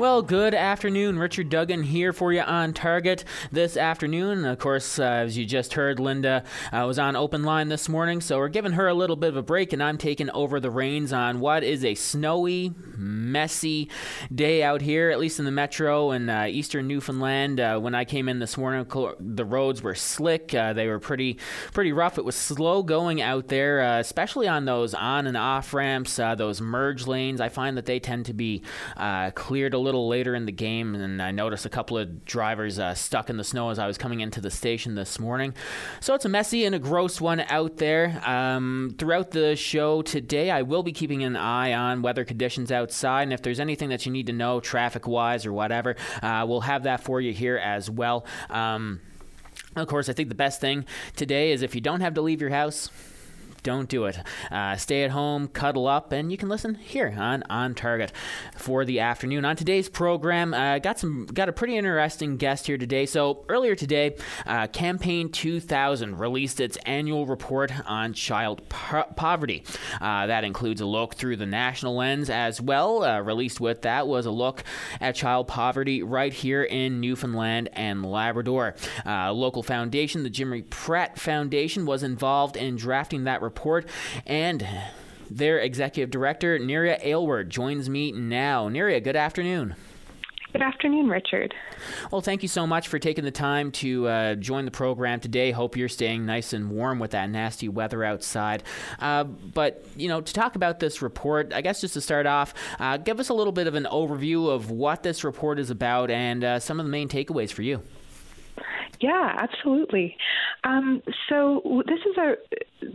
Well, good afternoon. Richard Duggan here for you on Target this afternoon. Of course, uh, as you just heard, Linda uh, was on open line this morning, so we're giving her a little bit of a break, and I'm taking over the reins on what is a snowy, messy day out here, at least in the metro and uh, eastern Newfoundland. Uh, when I came in this morning, the roads were slick. Uh, they were pretty, pretty rough. It was slow going out there, uh, especially on those on and off ramps, those merge lanes. I find that they tend to be cleared a little later in the game, and I noticed a couple of drivers uh, stuck in the snow as I was coming into the station this morning. So it's a messy and a gross one out there. Um, throughout the show today, I will be keeping an eye on weather conditions outside, and if there's anything that you need to know traffic wise or whatever, uh, we'll have that for you here as well. Um, of course, I think the best thing today is if you don't have to leave your house, don't do it. Uh, stay at home, cuddle up, and you can listen here on On Target for the afternoon. On today's program, uh, got some got a pretty interesting guest here today. So earlier today, uh, Campaign 2000 released its annual report on child po- poverty. Uh, that includes a look through the national lens as well. Uh, released with that was a look at child poverty right here in Newfoundland and Labrador. Uh, local foundation, the Jimmy Pratt Foundation, was involved in drafting that report report. And their executive director, Neria Aylward, joins me now. Neria, good afternoon. Good afternoon, Richard. Well, thank you so much for taking the time to uh, join the program today. Hope you're staying nice and warm with that nasty weather outside. Uh, but, you know, to talk about this report, I guess just to start off, uh, give us a little bit of an overview of what this report is about and uh, some of the main takeaways for you. Yeah, absolutely. Um, so this is a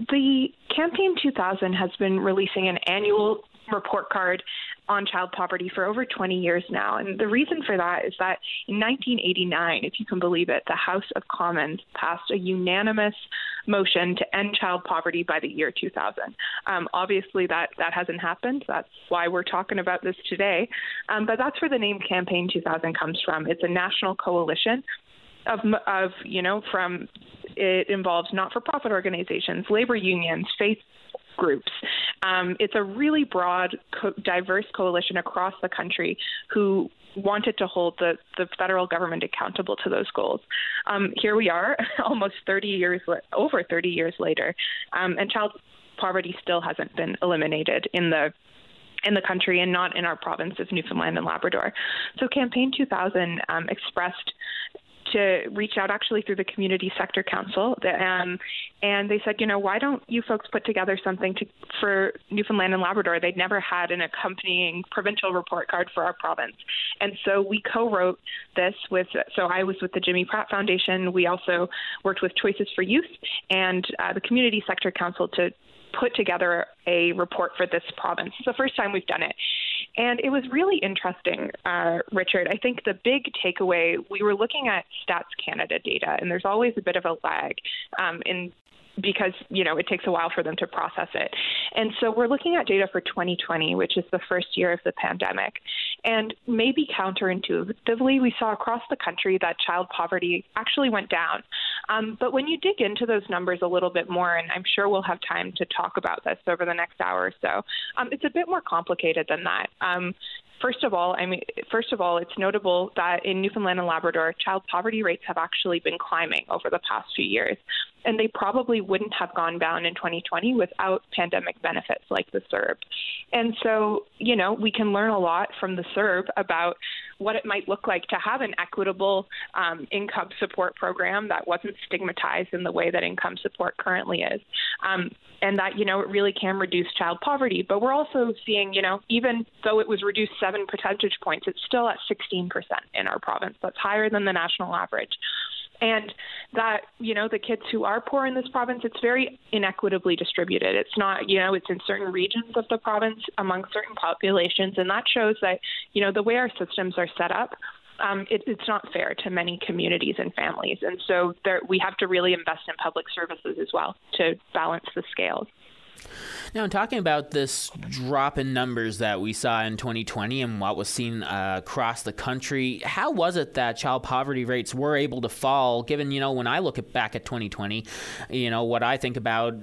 the campaign 2000 has been releasing an annual report card on child poverty for over 20 years now. And the reason for that is that in 1989, if you can believe it, the House of Commons passed a unanimous motion to end child poverty by the year 2000. Um, obviously, that, that hasn't happened. That's why we're talking about this today. Um, but that's where the name Campaign 2000 comes from. It's a national coalition of, of you know, from it involves not for profit organizations, labor unions, faith groups. Um, it's a really broad, co- diverse coalition across the country who wanted to hold the, the federal government accountable to those goals. Um, here we are, almost 30 years, over 30 years later, um, and child poverty still hasn't been eliminated in the in the country and not in our province of Newfoundland and Labrador. So, Campaign 2000 um, expressed to reach out actually through the community sector council. Um, and they said you know why don't you folks put together something to, for newfoundland and labrador? They'd never had an accompanying provincial report card for our province. And so we co-wrote this with so i was with the jimmy pratt foundation. We also worked with choices for youth and uh, the community sector council to put together a report for this province. It's the first time we've done it. And it was really interesting, uh, Richard. I think the big takeaway, we were looking at Stats Canada data, and there's always a bit of a lag um, in because you know it takes a while for them to process it. And so we're looking at data for 2020, which is the first year of the pandemic. And maybe counterintuitively, we saw across the country that child poverty actually went down. Um, but when you dig into those numbers a little bit more, and I'm sure we'll have time to talk about this over the next hour or so, um, it's a bit more complicated than that. Um, First of all, I mean, first of all, it's notable that in Newfoundland and Labrador, child poverty rates have actually been climbing over the past few years, and they probably wouldn't have gone down in 2020 without pandemic benefits like the CERB. And so, you know, we can learn a lot from the CERB about what it might look like to have an equitable um, income support program that wasn't stigmatized in the way that income support currently is. Um, and that, you know, it really can reduce child poverty. But we're also seeing, you know, even though it was reduced seven percentage points, it's still at 16% in our province. That's higher than the national average and that you know the kids who are poor in this province it's very inequitably distributed. It's not you know it's in certain regions of the province among certain populations. And that shows that you know the way our systems are set up um, it, it's not fair to many communities and families. And so there, we have to really invest in public services as well to balance the scales Now, in talking about this drop in numbers that we saw in 2020 and what was seen uh, across the country, how was it that child poverty rates were able to fall? Given, you know, when I look at, back at 2020, you know, what I think about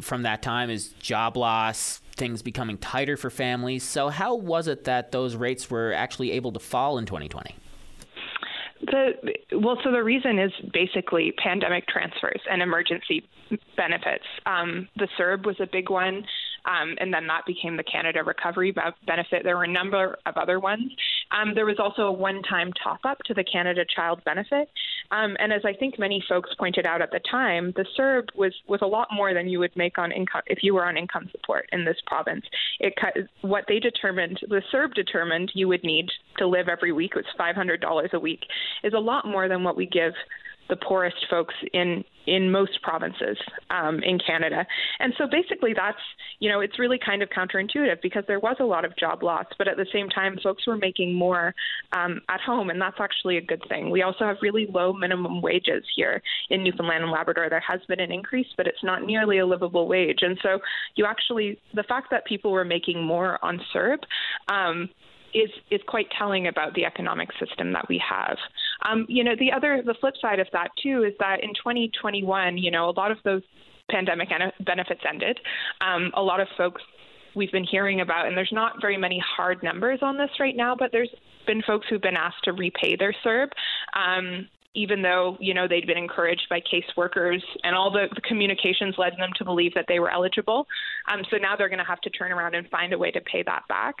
from that time is job loss, things becoming tighter for families. So, how was it that those rates were actually able to fall in 2020? The, well, so the reason is basically pandemic transfers and emergency benefits. Um, the CERB was a big one, um, and then that became the Canada Recovery Benefit. There were a number of other ones. Um, there was also a one time top up to the Canada Child Benefit. Um, and as I think many folks pointed out at the time, the CERB was, was a lot more than you would make on income if you were on income support in this province. It cut, what they determined, the CERB determined you would need to live every week was $500 a week, is a lot more than what we give the poorest folks in in most provinces um, in Canada. And so basically, that's you know it's really kind of counterintuitive because there was a lot of job loss, but at the same time, folks were making more um, at home, and that's actually a good thing. We also have really low minimum wages here in Newfoundland and Labrador. There has been an increase, but it's not nearly a livable wage. And so you actually the fact that people were making more on CERB. Um, is is quite telling about the economic system that we have. Um, you know, the other the flip side of that too is that in 2021, you know, a lot of those pandemic benefits ended. Um, a lot of folks we've been hearing about, and there's not very many hard numbers on this right now, but there's been folks who've been asked to repay their CERB. Um, even though you know they'd been encouraged by caseworkers and all the, the communications led them to believe that they were eligible. Um, so now they're going to have to turn around and find a way to pay that back.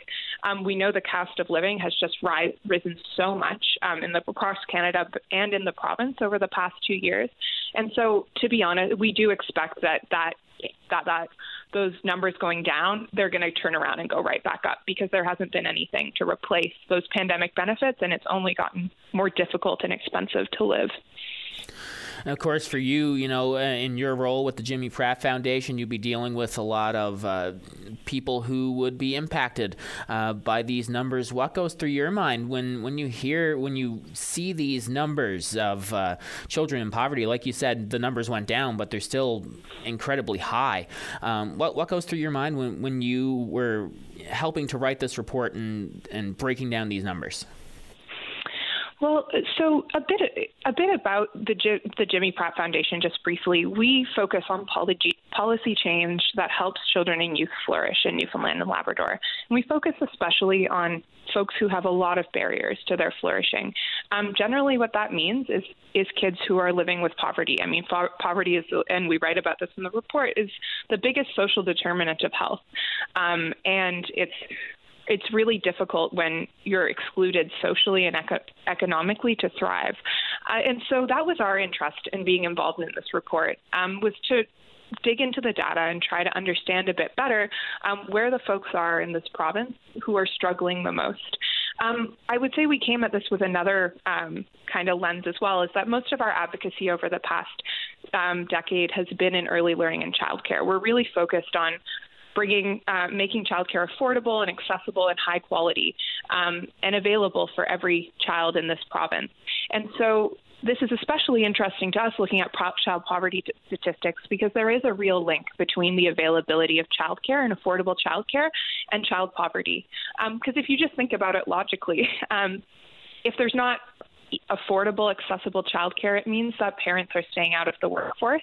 Um, we know the cost of living has just rise, risen so much um, in the across Canada and in the province over the past two years, and so to be honest, we do expect that that that that those numbers going down, they're going to turn around and go right back up because there hasn't been anything to replace those pandemic benefits, and it's only gotten more difficult and expensive to live. And of course, for you, you know, uh, in your role with the Jimmy Pratt Foundation, you'd be dealing with a lot of uh, people who would be impacted uh, by these numbers. What goes through your mind when, when you hear, when you see these numbers of uh, children in poverty? Like you said, the numbers went down, but they're still incredibly high. Um, what, what goes through your mind when, when you were helping to write this report and, and breaking down these numbers? Well, so a bit a bit about the the Jimmy Pratt Foundation. Just briefly, we focus on policy policy change that helps children and youth flourish in Newfoundland and Labrador. And we focus especially on folks who have a lot of barriers to their flourishing. Um, generally, what that means is is kids who are living with poverty. I mean, fo- poverty is, and we write about this in the report, is the biggest social determinant of health, um, and it's it's really difficult when you're excluded socially and eco- economically to thrive. Uh, and so that was our interest in being involved in this report um, was to dig into the data and try to understand a bit better um, where the folks are in this province who are struggling the most. Um, I would say we came at this with another um, kind of lens as well, is that most of our advocacy over the past um, decade has been in early learning and childcare. We're really focused on bringing, uh, making childcare affordable and accessible and high quality um, and available for every child in this province. And so this is especially interesting to us looking at child poverty statistics because there is a real link between the availability of childcare and affordable childcare and child poverty. Because um, if you just think about it logically, um, if there's not affordable, accessible childcare, it means that parents are staying out of the workforce,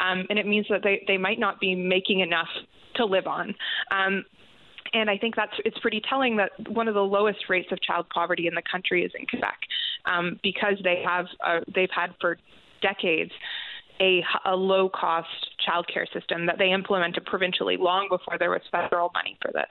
um, and it means that they, they might not be making enough to live on. Um, and I think that's it's pretty telling that one of the lowest rates of child poverty in the country is in Quebec, um, because they have uh, they've had for decades a, a low cost childcare system that they implemented provincially long before there was federal money for this.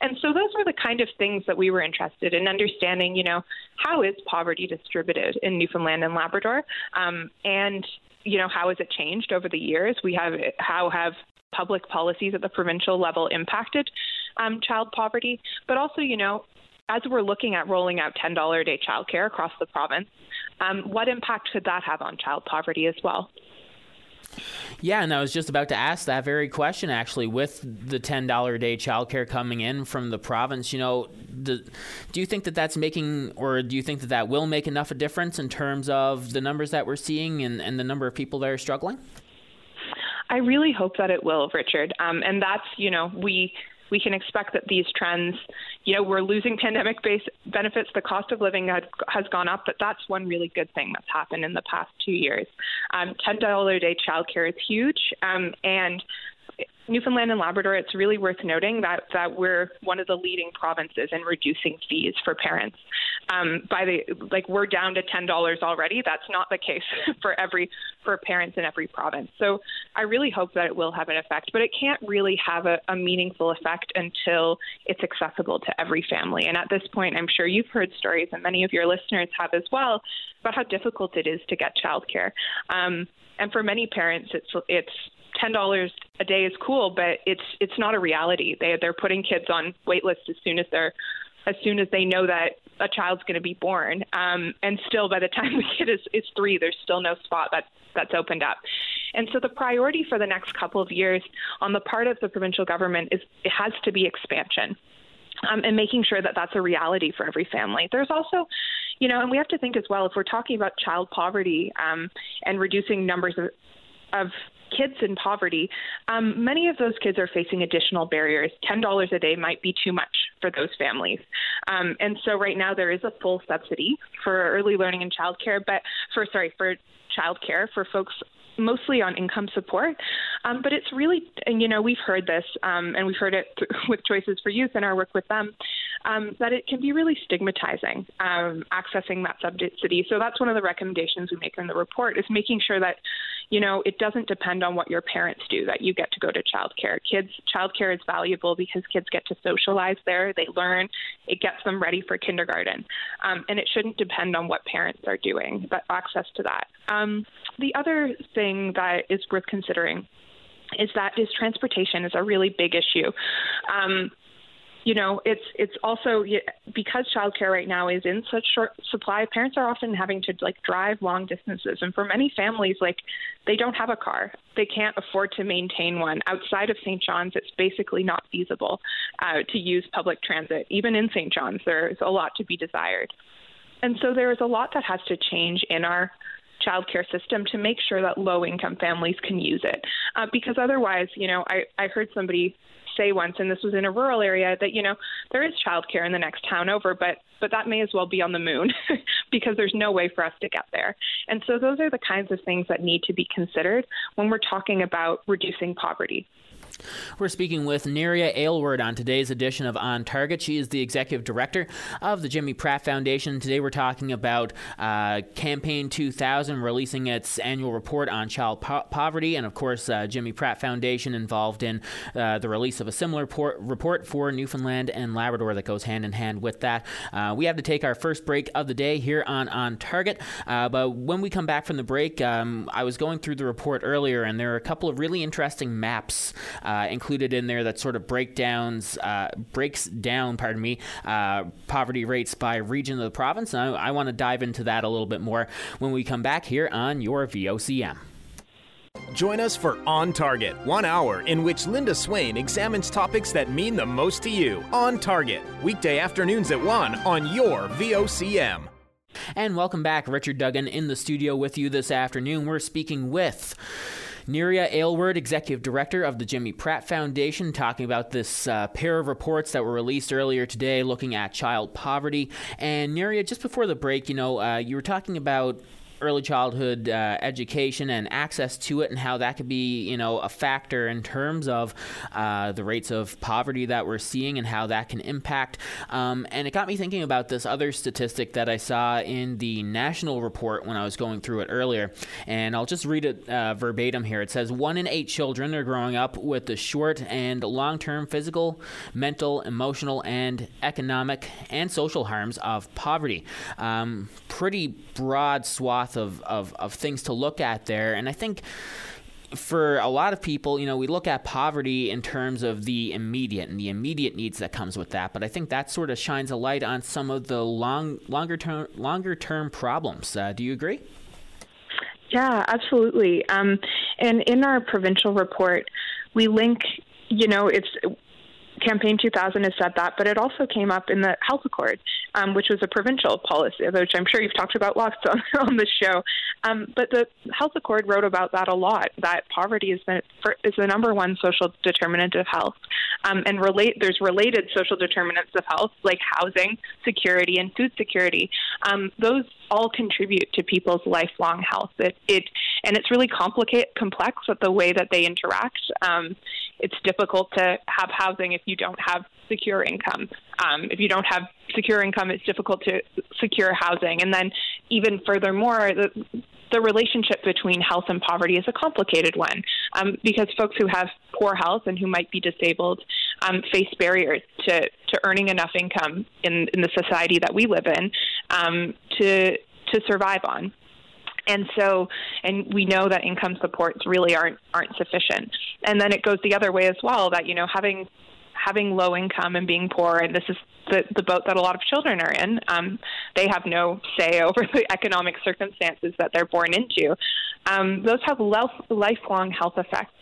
And so those were the kind of things that we were interested in understanding. You know, how is poverty distributed in Newfoundland and Labrador, um, and you know how has it changed over the years? We have how have public policies at the provincial level impacted um, child poverty, but also, you know, as we're looking at rolling out $10 a day childcare across the province, um, what impact could that have on child poverty as well? Yeah, and I was just about to ask that very question actually. With the ten dollar a day childcare coming in from the province, you know, do, do you think that that's making, or do you think that that will make enough a difference in terms of the numbers that we're seeing and, and the number of people that are struggling? I really hope that it will, Richard. Um, and that's, you know, we we can expect that these trends, you know, we're losing pandemic based benefits. The cost of living has, has gone up, but that's one really good thing that's happened in the past two years. Um, $10 a day childcare is huge. Um, and Newfoundland and Labrador, it's really worth noting that, that we're one of the leading provinces in reducing fees for parents. Um, by the like, we're down to ten dollars already. That's not the case for every for parents in every province. So I really hope that it will have an effect, but it can't really have a, a meaningful effect until it's accessible to every family. And at this point, I'm sure you've heard stories, and many of your listeners have as well, about how difficult it is to get childcare. Um, and for many parents, it's it's ten dollars a day is cool, but it's it's not a reality. They they're putting kids on wait lists as soon as they're as soon as they know that a child's going to be born. Um, and still, by the time the kid is, is three, there's still no spot that that's opened up. And so the priority for the next couple of years on the part of the provincial government is it has to be expansion. Um, and making sure that that's a reality for every family. There's also, you know, and we have to think as well if we're talking about child poverty um, and reducing numbers of, of kids in poverty, um, many of those kids are facing additional barriers. $10 a day might be too much for those families. Um, and so right now there is a full subsidy for early learning and childcare, but for, sorry, for childcare for folks mostly on income support. Um, but it's really, and you know, we've heard this, um, and we've heard it th- with Choices for Youth and our work with them, um, that it can be really stigmatizing um, accessing that subsidy. So that's one of the recommendations we make in the report is making sure that you know, it doesn't depend on what your parents do that you get to go to childcare. Kids, childcare is valuable because kids get to socialize there, they learn, it gets them ready for kindergarten, um, and it shouldn't depend on what parents are doing. But access to that. Um, the other thing that is worth considering is that is transportation is a really big issue. Um, you know, it's it's also because childcare right now is in such short supply. Parents are often having to like drive long distances, and for many families, like they don't have a car, they can't afford to maintain one. Outside of St. John's, it's basically not feasible uh, to use public transit. Even in St. John's, there's a lot to be desired, and so there is a lot that has to change in our childcare system to make sure that low income families can use it. Uh, because otherwise, you know, I, I heard somebody say once, and this was in a rural area, that you know there is childcare in the next town over, but but that may as well be on the moon because there's no way for us to get there. And so those are the kinds of things that need to be considered when we're talking about reducing poverty. We're speaking with Neria Aylward on today's edition of On Target. She is the executive director of the Jimmy Pratt Foundation. Today we're talking about uh, Campaign 2000 releasing its annual report on child po- poverty, and of course, uh, Jimmy Pratt Foundation involved in uh, the release of a similar por- report for Newfoundland and Labrador that goes hand in hand with that. Uh, we have to take our first break of the day here on On Target, uh, but when we come back from the break, um, I was going through the report earlier, and there are a couple of really interesting maps uh, included in there that sort of breakdowns uh, breaks down, pardon me, uh, poverty rates by region of the province. And I, I want to dive into that a little bit more when we come back here on your VOCM. Join us for On Target, one hour in which Linda Swain examines topics that mean the most to you. On Target, weekday afternoons at 1 on your VOCM. And welcome back. Richard Duggan in the studio with you this afternoon. We're speaking with Neria Aylward, Executive Director of the Jimmy Pratt Foundation, talking about this uh, pair of reports that were released earlier today looking at child poverty. And Neria, just before the break, you know, uh, you were talking about early childhood uh, education and access to it, and how that could be, you know, a factor in terms of uh, the rates of poverty that we're seeing and how that can impact. Um, and it got me thinking about this other statistic that I saw in the national report when I was going through it earlier, and I'll just read it uh, verbatim here. It says one in eight children are growing up with the short and long-term physical, mental, emotional, and economic and social harms of poverty. Um, pretty broad swath of, of, of things to look at there. And I think for a lot of people, you know, we look at poverty in terms of the immediate and the immediate needs that comes with that. But I think that sort of shines a light on some of the long, longer term, longer term problems. Uh, do you agree? Yeah, absolutely. Um, and in our provincial report, we link, you know, it's Campaign 2000 has said that, but it also came up in the Health Accord, um, which was a provincial policy, which I'm sure you've talked about lots on, on this show. Um, but the Health Accord wrote about that a lot. That poverty is the is the number one social determinant of health, um, and relate there's related social determinants of health like housing, security, and food security. Um, those all contribute to people's lifelong health. It, it and it's really complex with the way that they interact. Um, it's difficult to have housing if you don't have secure income. Um, if you don't have secure income, it's difficult to secure housing. And then, even furthermore, the, the relationship between health and poverty is a complicated one um, because folks who have poor health and who might be disabled um, face barriers to, to earning enough income in, in the society that we live in um, to to survive on. And so, and we know that income supports really aren't aren't sufficient. And then it goes the other way as well. That you know, having having low income and being poor, and this is the, the boat that a lot of children are in. Um, they have no say over the economic circumstances that they're born into. Um, those have life, lifelong health effects.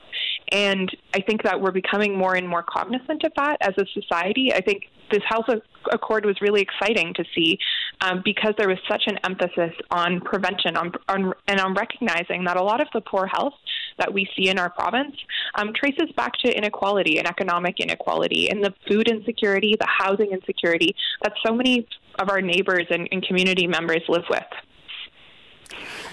And I think that we're becoming more and more cognizant of that as a society. I think this health accord was really exciting to see um, because there was such an emphasis on prevention on, on, and on recognizing that a lot of the poor health that we see in our province um, traces back to inequality and economic inequality and the food insecurity, the housing insecurity that so many of our neighbors and, and community members live with.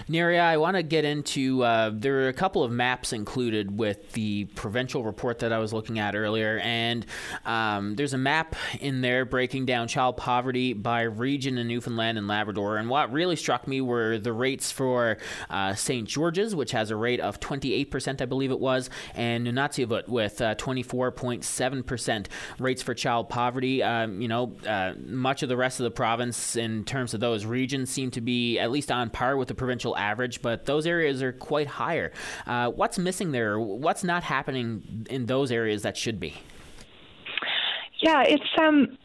Neria, I want to get into. Uh, there are a couple of maps included with the provincial report that I was looking at earlier, and um, there's a map in there breaking down child poverty by region in Newfoundland and Labrador. And what really struck me were the rates for uh, St. George's, which has a rate of 28%, I believe it was, and Nunatsiavut with uh, 24.7% rates for child poverty. Um, you know, uh, much of the rest of the province, in terms of those regions, seem to be at least on par with the provincial average, but those areas are quite higher. Uh, what's missing there? What's not happening in those areas that should be? Yeah, it's um,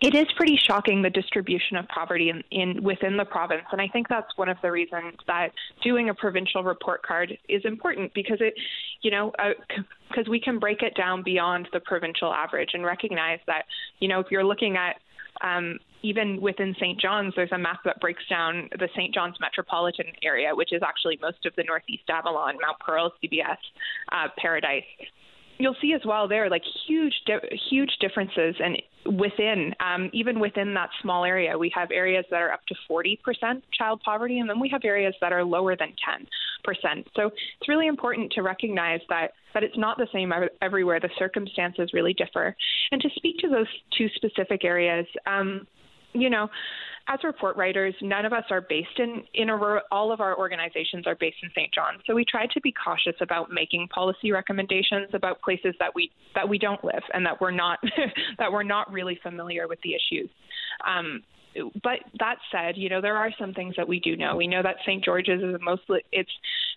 it is pretty shocking the distribution of poverty in, in, within the province, and I think that's one of the reasons that doing a provincial report card is important because it, you know, because uh, we can break it down beyond the provincial average and recognize that, you know, if you're looking at um, even within St. John's, there's a map that breaks down the St. John's metropolitan area, which is actually most of the Northeast Avalon, Mount Pearl, CBS, uh, Paradise. You'll see as well there like huge, di- huge differences, and within um, even within that small area, we have areas that are up to 40% child poverty, and then we have areas that are lower than 10%. So it's really important to recognize that that it's not the same everywhere. The circumstances really differ. And to speak to those two specific areas, um, you know, as report writers, none of us are based in in a all of our organizations are based in St. John. So we try to be cautious about making policy recommendations about places that we that we don't live and that we're not that we're not really familiar with the issues. Um, but that said, you know, there are some things that we do know. We know that St. George's is mostly it's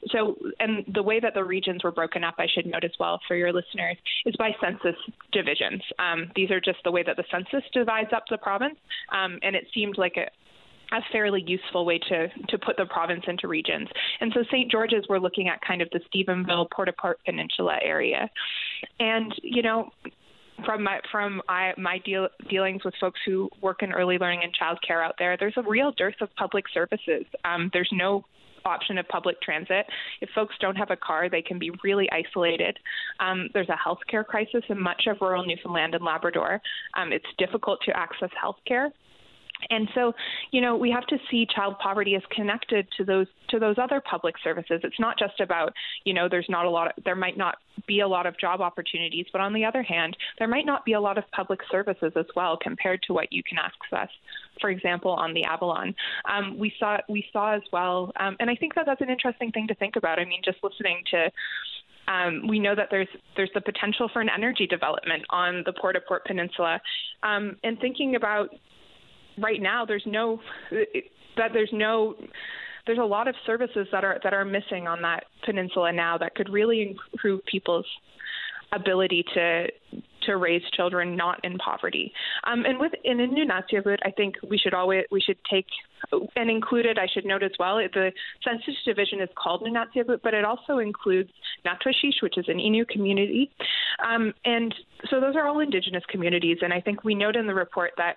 so, and the way that the regions were broken up, I should note as well for your listeners, is by census divisions. Um, these are just the way that the census divides up the province, um, and it seemed like a, a fairly useful way to to put the province into regions. And so St. George's, we're looking at kind of the Stephenville, Port au Port Peninsula area, and you know from my from I, my deal, dealings with folks who work in early learning and childcare out there, there's a real dearth of public services. Um, there's no option of public transit. If folks don't have a car, they can be really isolated. Um, there's a healthcare crisis in much of rural Newfoundland and Labrador. Um, it's difficult to access healthcare. And so, you know, we have to see child poverty as connected to those to those other public services. It's not just about, you know, there's not a lot of, there might not be a lot of job opportunities, but on the other hand, there might not be a lot of public services as well compared to what you can access. For example, on the Avalon, um, we saw we saw as well, um, and I think that that's an interesting thing to think about. I mean, just listening to um, we know that there's there's the potential for an energy development on the Port au Port Peninsula, um, and thinking about right now there's no that there's no there's a lot of services that are that are missing on that peninsula now that could really improve people's ability to to raise children not in poverty. Um, and with in Nunatsiavut, I think we should always we should take and included, I should note as well, the census division is called Nunatsiavut, but it also includes Natuashish, which is an Innu community. Um, and so those are all indigenous communities. And I think we note in the report that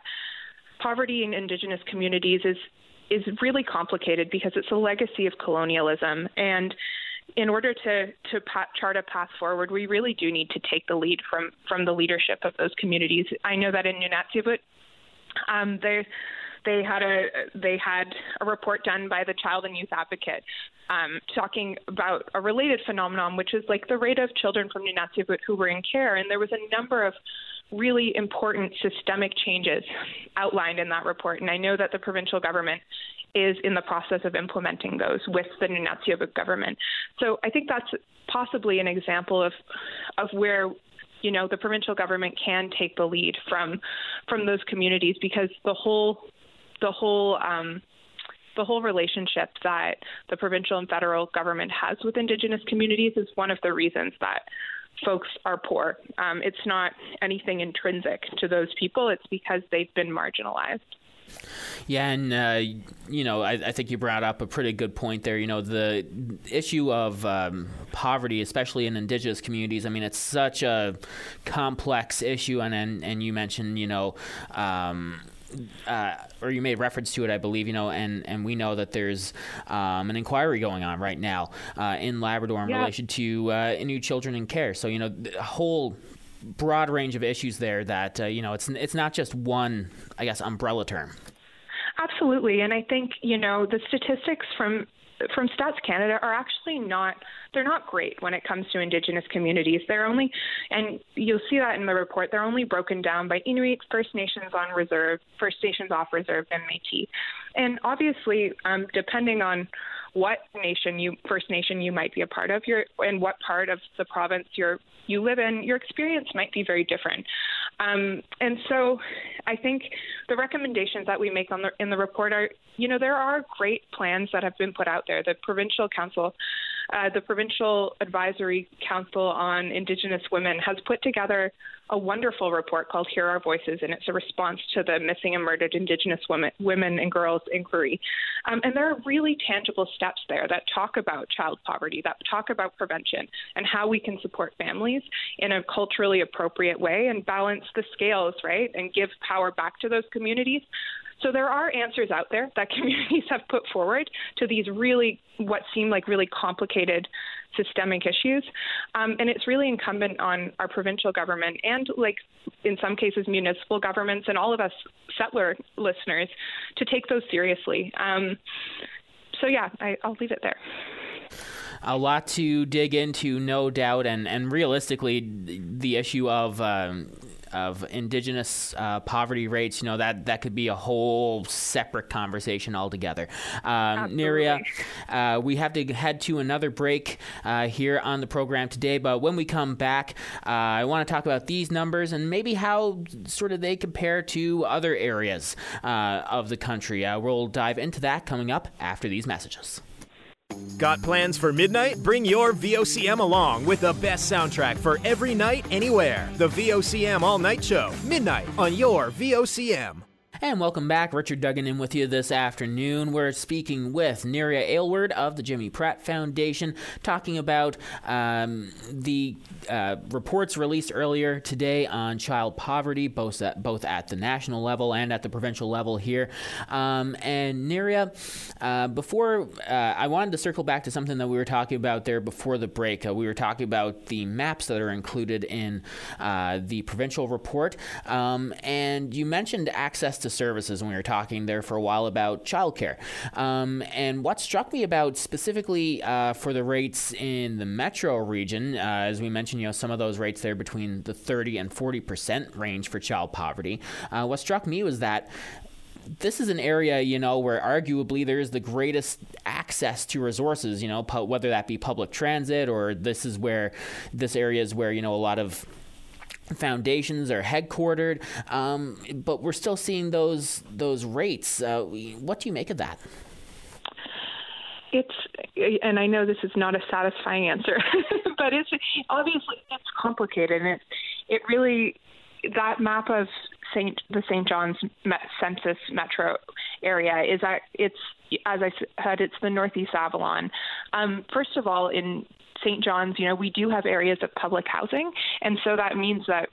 poverty in indigenous communities is is really complicated because it's a legacy of colonialism and in order to to chart a path forward, we really do need to take the lead from from the leadership of those communities. I know that in Nunatsiavut, um, they they had a they had a report done by the Child and Youth Advocate um, talking about a related phenomenon, which is like the rate of children from Nunatsiavut who were in care, and there was a number of really important systemic changes outlined in that report. And I know that the provincial government is in the process of implementing those with the Nunatsiavut government. So I think that's possibly an example of of where you know the provincial government can take the lead from from those communities because the whole the whole um, the whole relationship that the provincial and federal government has with Indigenous communities is one of the reasons that folks are poor. Um, it's not anything intrinsic to those people, it's because they've been marginalized. Yeah, and uh, you know, I, I, think you brought up a pretty good point there. You know, the issue of um, poverty, especially in indigenous communities. I mean, it's such a complex issue, and and, and you mentioned, you know. Um, uh, or you made reference to it, I believe, you know, and, and we know that there's um, an inquiry going on right now uh, in Labrador in yeah. relation to uh, Innu children in care. So, you know, a whole broad range of issues there that uh, you know it's it's not just one I guess umbrella term. Absolutely, and I think you know the statistics from from Stats Canada are actually not they're not great when it comes to Indigenous communities. They're only, and you'll see that in the report, they're only broken down by Inuit, First Nations on reserve, First Nations off reserve, and Métis. And obviously, um, depending on what nation you First Nation you might be a part of, and what part of the province you're you live in, your experience might be very different. Um, and so, I think the recommendations that we make the, in the report are, you know, there are great plans that have been put out there. The provincial council uh, the Provincial Advisory Council on Indigenous Women has put together a wonderful report called Hear Our Voices, and it's a response to the missing and murdered Indigenous women, women and girls inquiry. Um, and there are really tangible steps there that talk about child poverty, that talk about prevention, and how we can support families in a culturally appropriate way and balance the scales, right, and give power back to those communities so there are answers out there that communities have put forward to these really, what seem like really complicated systemic issues. Um, and it's really incumbent on our provincial government and, like, in some cases, municipal governments and all of us settler listeners to take those seriously. Um, so, yeah, I, I'll leave it there a lot to dig into, no doubt, and and realistically, the issue of um, of indigenous uh, poverty rates, you know, that, that could be a whole separate conversation altogether. Um, Neria, uh, we have to head to another break uh, here on the program today, but when we come back, uh, I want to talk about these numbers and maybe how sort of they compare to other areas uh, of the country. Uh, we'll dive into that coming up after these messages. Got plans for midnight? Bring your VOCM along with the best soundtrack for every night, anywhere. The VOCM All Night Show, midnight on your VOCM. And welcome back. Richard Duggan in with you this afternoon. We're speaking with Neria Aylward of the Jimmy Pratt Foundation, talking about um, the uh, reports released earlier today on child poverty, both at, both at the national level and at the provincial level here. Um, and Neria, uh, before uh, I wanted to circle back to something that we were talking about there before the break. Uh, we were talking about the maps that are included in uh, the provincial report, um, and you mentioned access to services when we were talking there for a while about childcare. Um, and what struck me about specifically uh, for the rates in the metro region, uh, as we mentioned, you know, some of those rates there between the 30 and 40 percent range for child poverty. Uh, what struck me was that this is an area, you know, where arguably there is the greatest access to resources, you know, whether that be public transit or this is where this area is where, you know, a lot of foundations are headquartered, um, but we're still seeing those those rates. Uh, what do you make of that? It's, and I know this is not a satisfying answer, but it's obviously it's complicated and it's it really that map of Saint the St. John's census metro area is that it's as I said it's the Northeast Avalon. Um, first of all, in St. John's, you know, we do have areas of public housing, and so that means that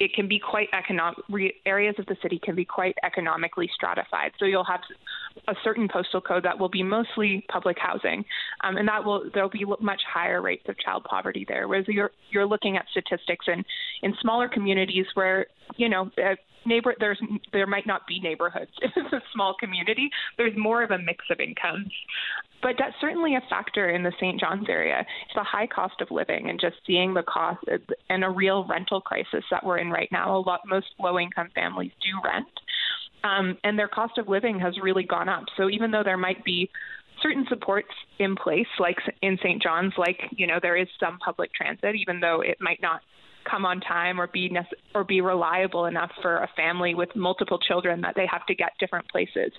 it can be quite economic. Areas of the city can be quite economically stratified. So you'll have a certain postal code that will be mostly public housing, um, and that will there'll be much higher rates of child poverty there. Whereas you're you're looking at statistics in in smaller communities where you know. Uh, neighbor there's there might not be neighborhoods it's a small community there's more of a mix of incomes but that's certainly a factor in the St. John's area. It's the high cost of living and just seeing the cost and a real rental crisis that we're in right now. A lot, most low income families do rent, um, and their cost of living has really gone up. So even though there might be certain supports in place, like in St. John's, like you know there is some public transit, even though it might not come on time or be nece- or be reliable enough for a family with multiple children that they have to get different places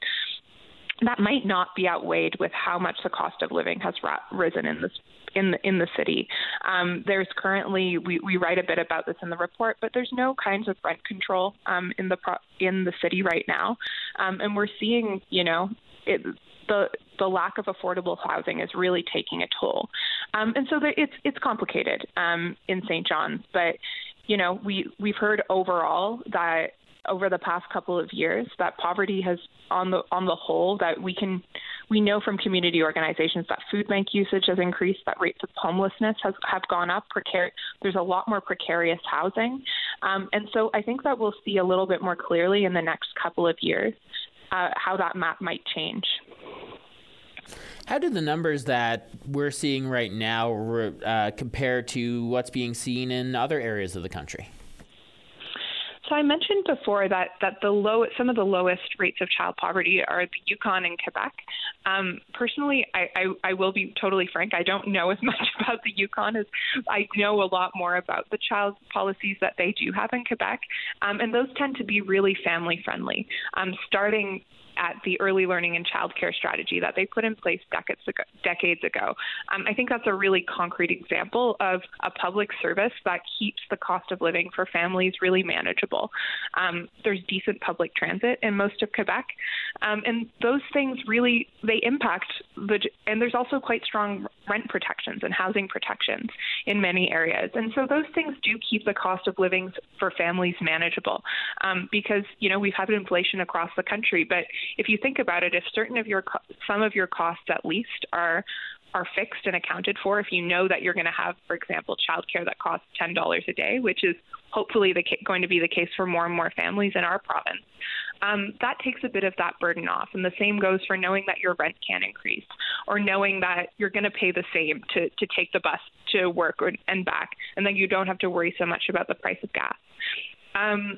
that might not be outweighed with how much the cost of living has ra- risen in this in the in the city. Um, there's currently we, we write a bit about this in the report, but there's no kinds of rent control um, in the pro- in the city right now, um, and we're seeing you know it, the the lack of affordable housing is really taking a toll, um, and so the, it's it's complicated um, in St. John's, but you know we we've heard overall that over the past couple of years that poverty has on the on the whole that we can we know from community organizations that food bank usage has increased that rates of homelessness has have gone up Precar- there's a lot more precarious housing um, and so i think that we'll see a little bit more clearly in the next couple of years uh, how that map might change how do the numbers that we're seeing right now uh, compare to what's being seen in other areas of the country? So I mentioned before that that the low some of the lowest rates of child poverty are the Yukon and Quebec. Um, personally, I, I, I will be totally frank. I don't know as much about the Yukon as I know a lot more about the child policies that they do have in Quebec, um, and those tend to be really family friendly. Um, starting at the early learning and childcare strategy that they put in place decades ago. Decades ago. Um, I think that's a really concrete example of a public service that keeps the cost of living for families really manageable. Um, there's decent public transit in most of Quebec, um, and those things really they impact the. And there's also quite strong rent protections and housing protections in many areas, and so those things do keep the cost of living for families manageable. Um, because you know we've had inflation across the country, but if you think about it, if certain of your some of your costs at least are are fixed and accounted for, if you know that you're going to have, for example, childcare that costs ten dollars a day, which is hopefully the, going to be the case for more and more families in our province, um, that takes a bit of that burden off. And the same goes for knowing that your rent can increase, or knowing that you're going to pay the same to to take the bus to work or, and back, and then you don't have to worry so much about the price of gas. Um,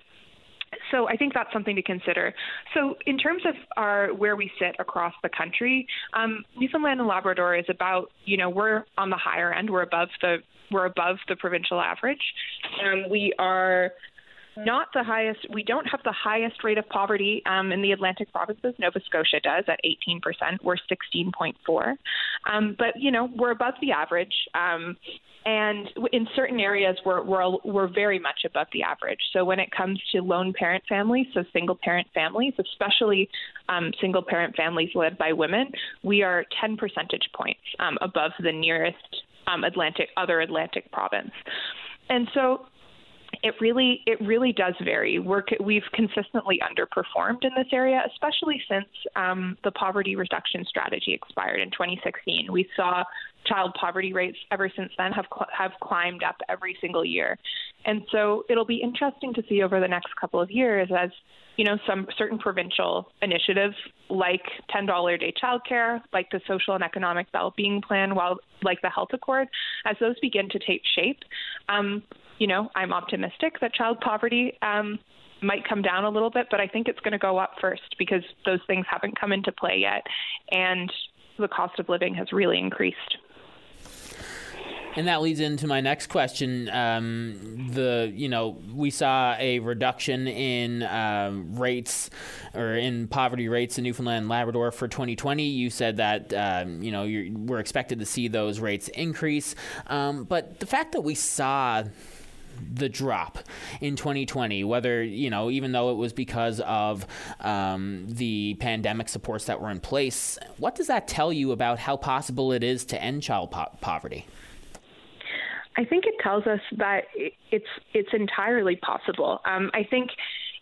so I think that's something to consider. So in terms of our where we sit across the country, um, Newfoundland and Labrador is about you know we're on the higher end. We're above the we're above the provincial average. Um, we are not the highest. We don't have the highest rate of poverty um, in the Atlantic provinces. Nova Scotia does at 18%. We're 16.4, um, but you know we're above the average. Um, and in certain areas, we're, we're, we're very much above the average. So when it comes to lone parent families, so single parent families, especially um, single parent families led by women, we are 10 percentage points um, above the nearest um, Atlantic other Atlantic province. And so it really it really does vary. We're, we've consistently underperformed in this area, especially since um, the poverty reduction strategy expired in 2016. We saw child poverty rates ever since then have cl- have climbed up every single year, and so it'll be interesting to see over the next couple of years as you know some certain provincial initiatives like $10 a day childcare, like the social and economic well-being plan, while like the health accord, as those begin to take shape. Um, you know, I'm optimistic that child poverty um, might come down a little bit, but I think it's going to go up first because those things haven't come into play yet, and the cost of living has really increased. And that leads into my next question. Um, the you know we saw a reduction in um, rates or in poverty rates in Newfoundland and Labrador for 2020. You said that um, you know we're expected to see those rates increase, um, but the fact that we saw the drop in 2020, whether, you know, even though it was because of um, the pandemic supports that were in place, what does that tell you about how possible it is to end child po- poverty? I think it tells us that it's it's entirely possible. Um, I think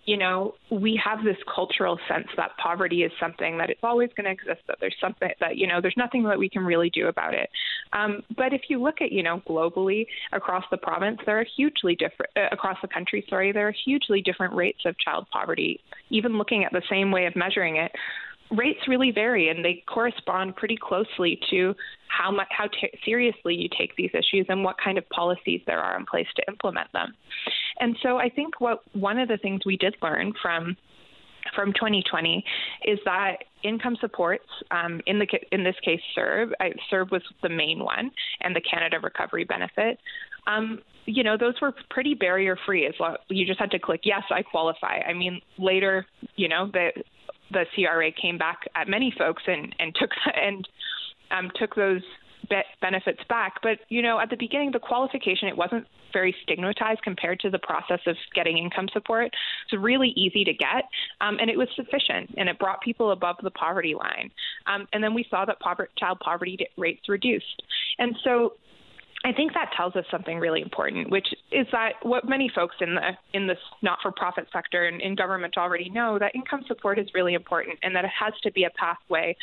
you know, we have this cultural sense that poverty is something that it's always going to exist, that there's something that, you know, there's nothing that we can really do about it. Um, but if you look at, you know, globally across the province, there are hugely different, uh, across the country, sorry, there are hugely different rates of child poverty. Even looking at the same way of measuring it, rates really vary and they correspond pretty closely to how much how t- seriously you take these issues and what kind of policies there are in place to implement them. And so I think what one of the things we did learn from from 2020 is that income supports um, in the in this case I, CERB was the main one and the Canada Recovery Benefit um, you know those were pretty barrier free as well you just had to click yes I qualify I mean later you know the the CRA came back at many folks and and took and um, took those be- benefits back. But you know, at the beginning, the qualification it wasn't very stigmatized compared to the process of getting income support. It's really easy to get, um, and it was sufficient, and it brought people above the poverty line. Um, and then we saw that child poverty rates reduced, and so I think that tells us something really important, which is that what many folks in the in this not-for-profit sector and in government already know that income support is really important, and that it has to be a pathway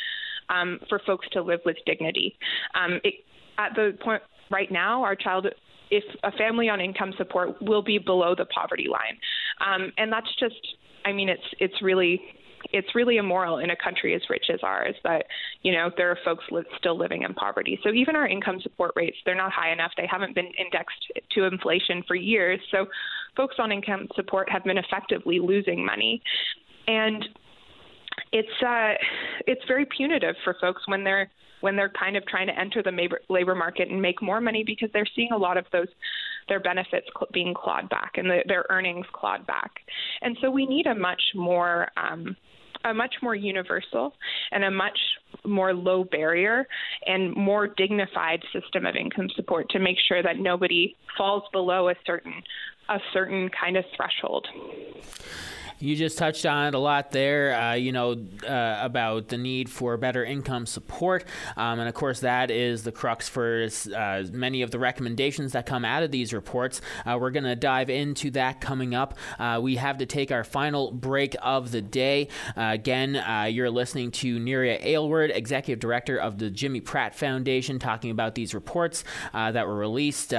um, for folks to live with dignity. Um, it, at the point right now, our child if a family on income support will be below the poverty line, um, and that's just, I mean, it's it's really it's really immoral in a country as rich as ours that you know there are folks li- still living in poverty. So even our income support rates they're not high enough. They haven't been indexed to inflation for years. So folks on income support have been effectively losing money, and it's uh, it's very punitive for folks when they're when they're kind of trying to enter the labor, labor market and make more money because they're seeing a lot of those their benefits cl- being clawed back and the, their earnings clawed back. And so we need a much more um, a much more universal and a much more low barrier and more dignified system of income support to make sure that nobody falls below a certain a certain kind of threshold. You just touched on it a lot there, uh, you know, uh, about the need for better income support. Um, and of course, that is the crux for uh, many of the recommendations that come out of these reports. Uh, we're going to dive into that coming up. Uh, we have to take our final break of the day. Uh, again, you're listening to Neria Aylward, Executive Director of the Jimmy Pratt Foundation, talking about these reports that were released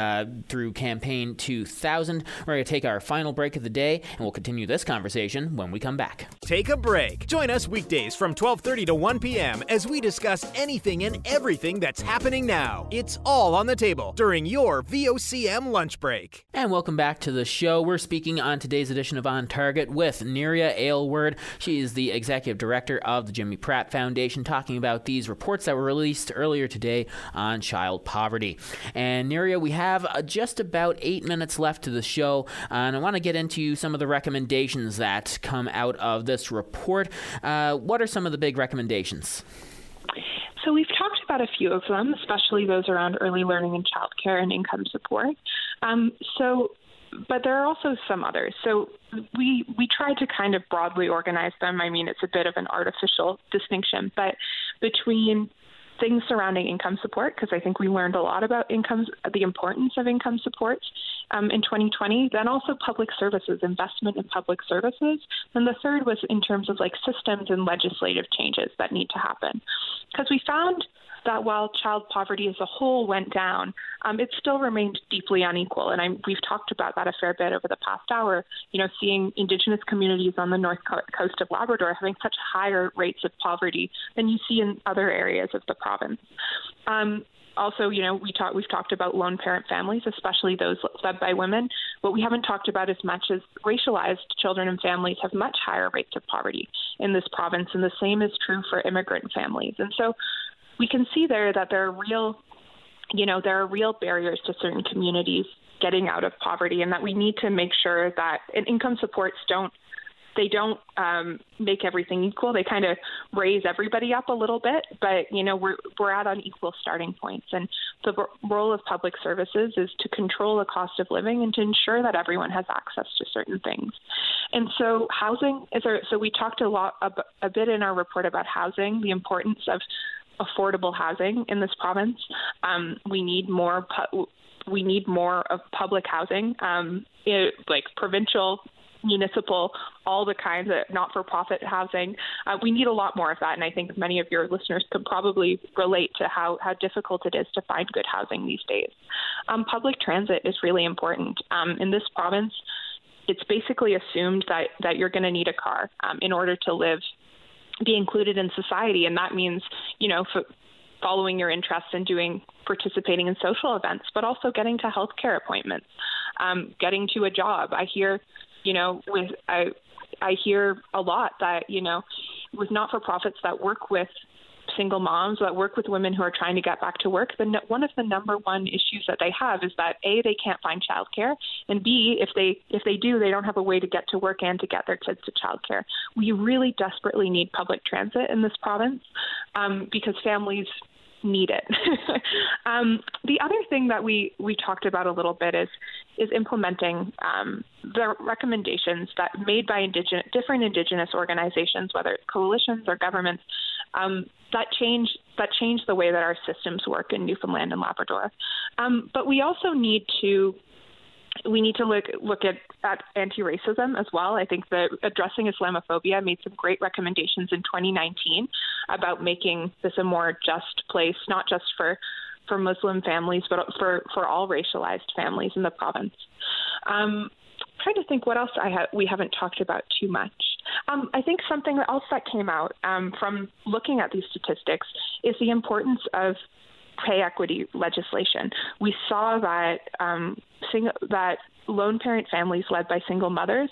through Campaign 2000. We're going to take our final break of the day, and we'll continue this conversation conversation when we come back. Take a break. Join us weekdays from 12:30 to 1 p.m. as we discuss anything and everything that's happening now. It's all on the table during your VOCM lunch break. And welcome back to the show. We're speaking on today's edition of On Target with Neria Aylward. She is the executive director of the Jimmy Pratt Foundation, talking about these reports that were released earlier today on child poverty. And Neria, we have uh, just about eight minutes left to the show, and I want to get into some of the recommendations that that come out of this report. Uh, what are some of the big recommendations? So we've talked about a few of them, especially those around early learning and childcare and income support. Um, so, but there are also some others. So we we tried to kind of broadly organize them. I mean, it's a bit of an artificial distinction, but between things surrounding income support because I think we learned a lot about income, the importance of income support um, in 2020. Then also public services, investment in public services. And the third was in terms of like systems and legislative changes that need to happen. Because we found that while child poverty as a whole went down, um, it still remained deeply unequal. And I, we've talked about that a fair bit over the past hour. You know, seeing Indigenous communities on the north coast of Labrador having such higher rates of poverty than you see in other areas of the province. Um, also, you know, we talk, we've talked about lone parent families, especially those led by women. What we haven't talked about as much as racialized children and families have much higher rates of poverty in this province, and the same is true for immigrant families. And so we can see there that there are real, you know, there are real barriers to certain communities getting out of poverty, and that we need to make sure that income supports don't they don't um, make everything equal. They kind of raise everybody up a little bit, but you know we're we're at unequal starting points. And the role of public services is to control the cost of living and to ensure that everyone has access to certain things. And so housing is our, so we talked a lot a, a bit in our report about housing, the importance of affordable housing in this province. Um, we need more. Pu- we need more of public housing, um, it, like provincial municipal, all the kinds of not for profit housing. Uh, we need a lot more of that. And I think many of your listeners could probably relate to how, how difficult it is to find good housing these days. Um, public transit is really important. Um, in this province, it's basically assumed that, that you're going to need a car um, in order to live, be included in society. And that means, you know, following your interests and doing participating in social events, but also getting to healthcare appointments, um, getting to a job. I hear you know, with I I hear a lot that you know, with not for profits that work with single moms that work with women who are trying to get back to work, then one of the number one issues that they have is that a they can't find childcare, and b if they if they do, they don't have a way to get to work and to get their kids to childcare. We really desperately need public transit in this province um, because families need it. um, the other thing that we we talked about a little bit is is implementing um, the recommendations that made by indigenous different indigenous organizations, whether it's coalitions or governments, um, that change that change the way that our systems work in Newfoundland and Labrador. Um, but we also need to we need to look look at, at anti-racism as well. I think that addressing Islamophobia made some great recommendations in 2019 about making this a more just place, not just for for Muslim families, but for for all racialized families in the province. Um, trying to think what else I ha- we haven't talked about too much. Um, I think something else that came out um, from looking at these statistics is the importance of pay equity legislation. We saw that um, sing- that lone parent families led by single mothers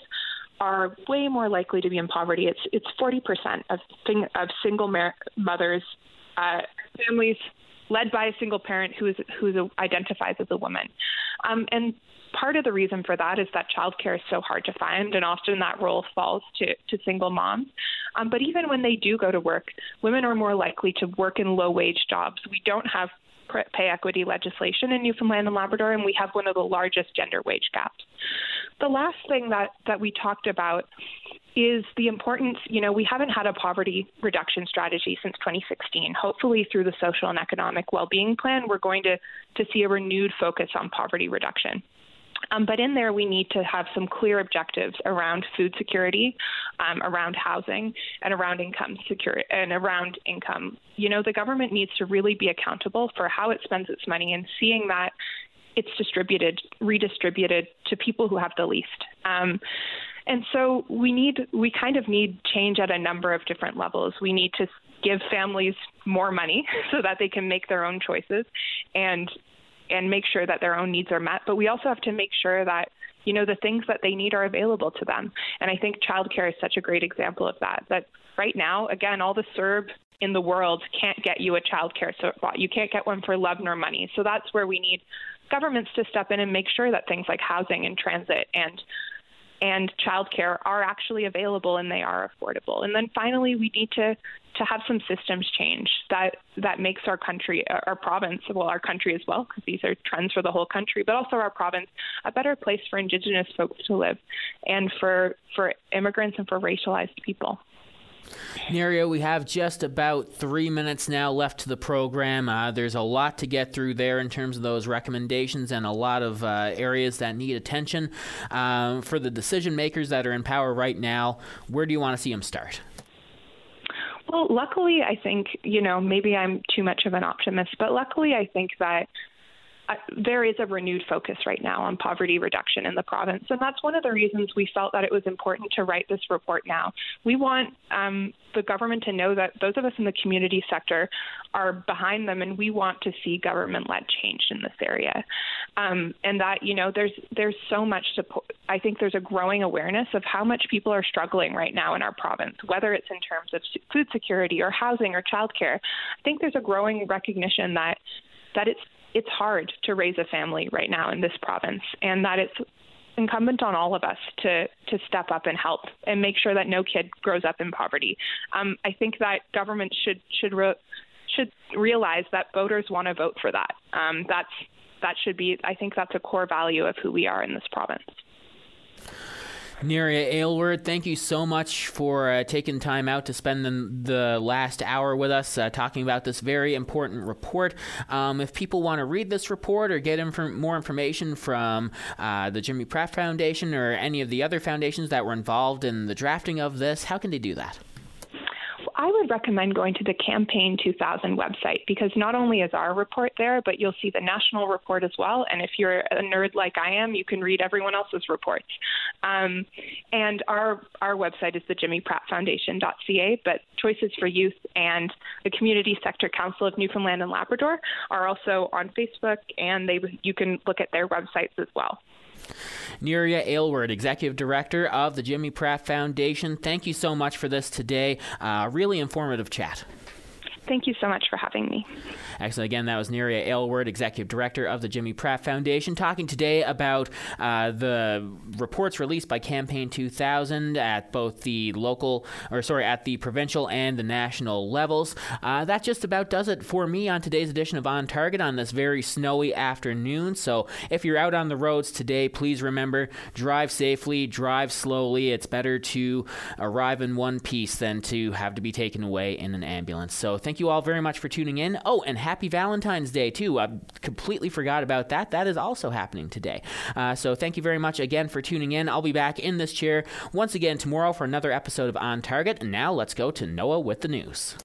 are way more likely to be in poverty. It's it's 40% of thing, of single mothers uh, families led by a single parent who is who identifies as a woman. Um, and part of the reason for that is that childcare is so hard to find, and often that role falls to, to single moms. Um, but even when they do go to work, women are more likely to work in low wage jobs. We don't have pay equity legislation in Newfoundland and Labrador, and we have one of the largest gender wage gaps. The last thing that, that we talked about is the importance, you know, we haven't had a poverty reduction strategy since 2016. Hopefully, through the social and economic well being plan, we're going to, to see a renewed focus on poverty reduction. Um, but in there, we need to have some clear objectives around food security, um, around housing, and around income security and around income. You know, the government needs to really be accountable for how it spends its money and seeing that it's distributed, redistributed to people who have the least. Um, and so we need, we kind of need change at a number of different levels. We need to give families more money so that they can make their own choices and and make sure that their own needs are met. But we also have to make sure that you know the things that they need are available to them. And I think childcare is such a great example of that. That right now, again, all the CERB in the world can't get you a childcare spot. You can't get one for love nor money. So that's where we need governments to step in and make sure that things like housing and transit and and childcare are actually available and they are affordable. And then finally, we need to to have some systems change that that makes our country, our province, well, our country as well, because these are trends for the whole country, but also our province, a better place for Indigenous folks to live, and for for immigrants and for racialized people. Neria, we have just about three minutes now left to the program. Uh, there's a lot to get through there in terms of those recommendations and a lot of uh, areas that need attention. Um, for the decision makers that are in power right now, where do you want to see them start? Well, luckily, I think, you know, maybe I'm too much of an optimist, but luckily, I think that there is a renewed focus right now on poverty reduction in the province. And that's one of the reasons we felt that it was important to write this report now. We want um, the government to know that those of us in the community sector are behind them and we want to see government led change in this area. Um, and that, you know, there's there's so much support. I think there's a growing awareness of how much people are struggling right now in our province, whether it's in terms of food security or housing or childcare. I think there's a growing recognition that that it's it's hard to raise a family right now in this province, and that it's incumbent on all of us to to step up and help and make sure that no kid grows up in poverty. Um, I think that government should should re- should realize that voters want to vote for that. Um, that's that should be. I think that's a core value of who we are in this province. Neria Aylward, thank you so much for uh, taking time out to spend the, the last hour with us uh, talking about this very important report. Um, if people want to read this report or get more information from uh, the Jimmy Pratt Foundation or any of the other foundations that were involved in the drafting of this, how can they do that? I would recommend going to the Campaign 2000 website because not only is our report there, but you'll see the national report as well. And if you're a nerd like I am, you can read everyone else's reports. Um, and our our website is the Jimmy Pratt Foundation.ca. But Choices for Youth and the Community Sector Council of Newfoundland and Labrador are also on Facebook, and they you can look at their websites as well. Neria Aylward, Executive Director of the Jimmy Pratt Foundation. Thank you so much for this today. Uh, really informative chat. Thank you so much for having me. Excellent. Again, that was Neria Aylward, Executive Director of the Jimmy Pratt Foundation, talking today about uh, the reports released by Campaign 2000 at both the local, or sorry, at the provincial and the national levels. Uh, that just about does it for me on today's edition of On Target on this very snowy afternoon. So if you're out on the roads today, please remember drive safely, drive slowly. It's better to arrive in one piece than to have to be taken away in an ambulance. So thank you all very much for tuning in. Oh, and happy Valentine's Day, too. I completely forgot about that. That is also happening today. Uh, so thank you very much again for tuning in. I'll be back in this chair once again tomorrow for another episode of On Target. And now let's go to Noah with the news.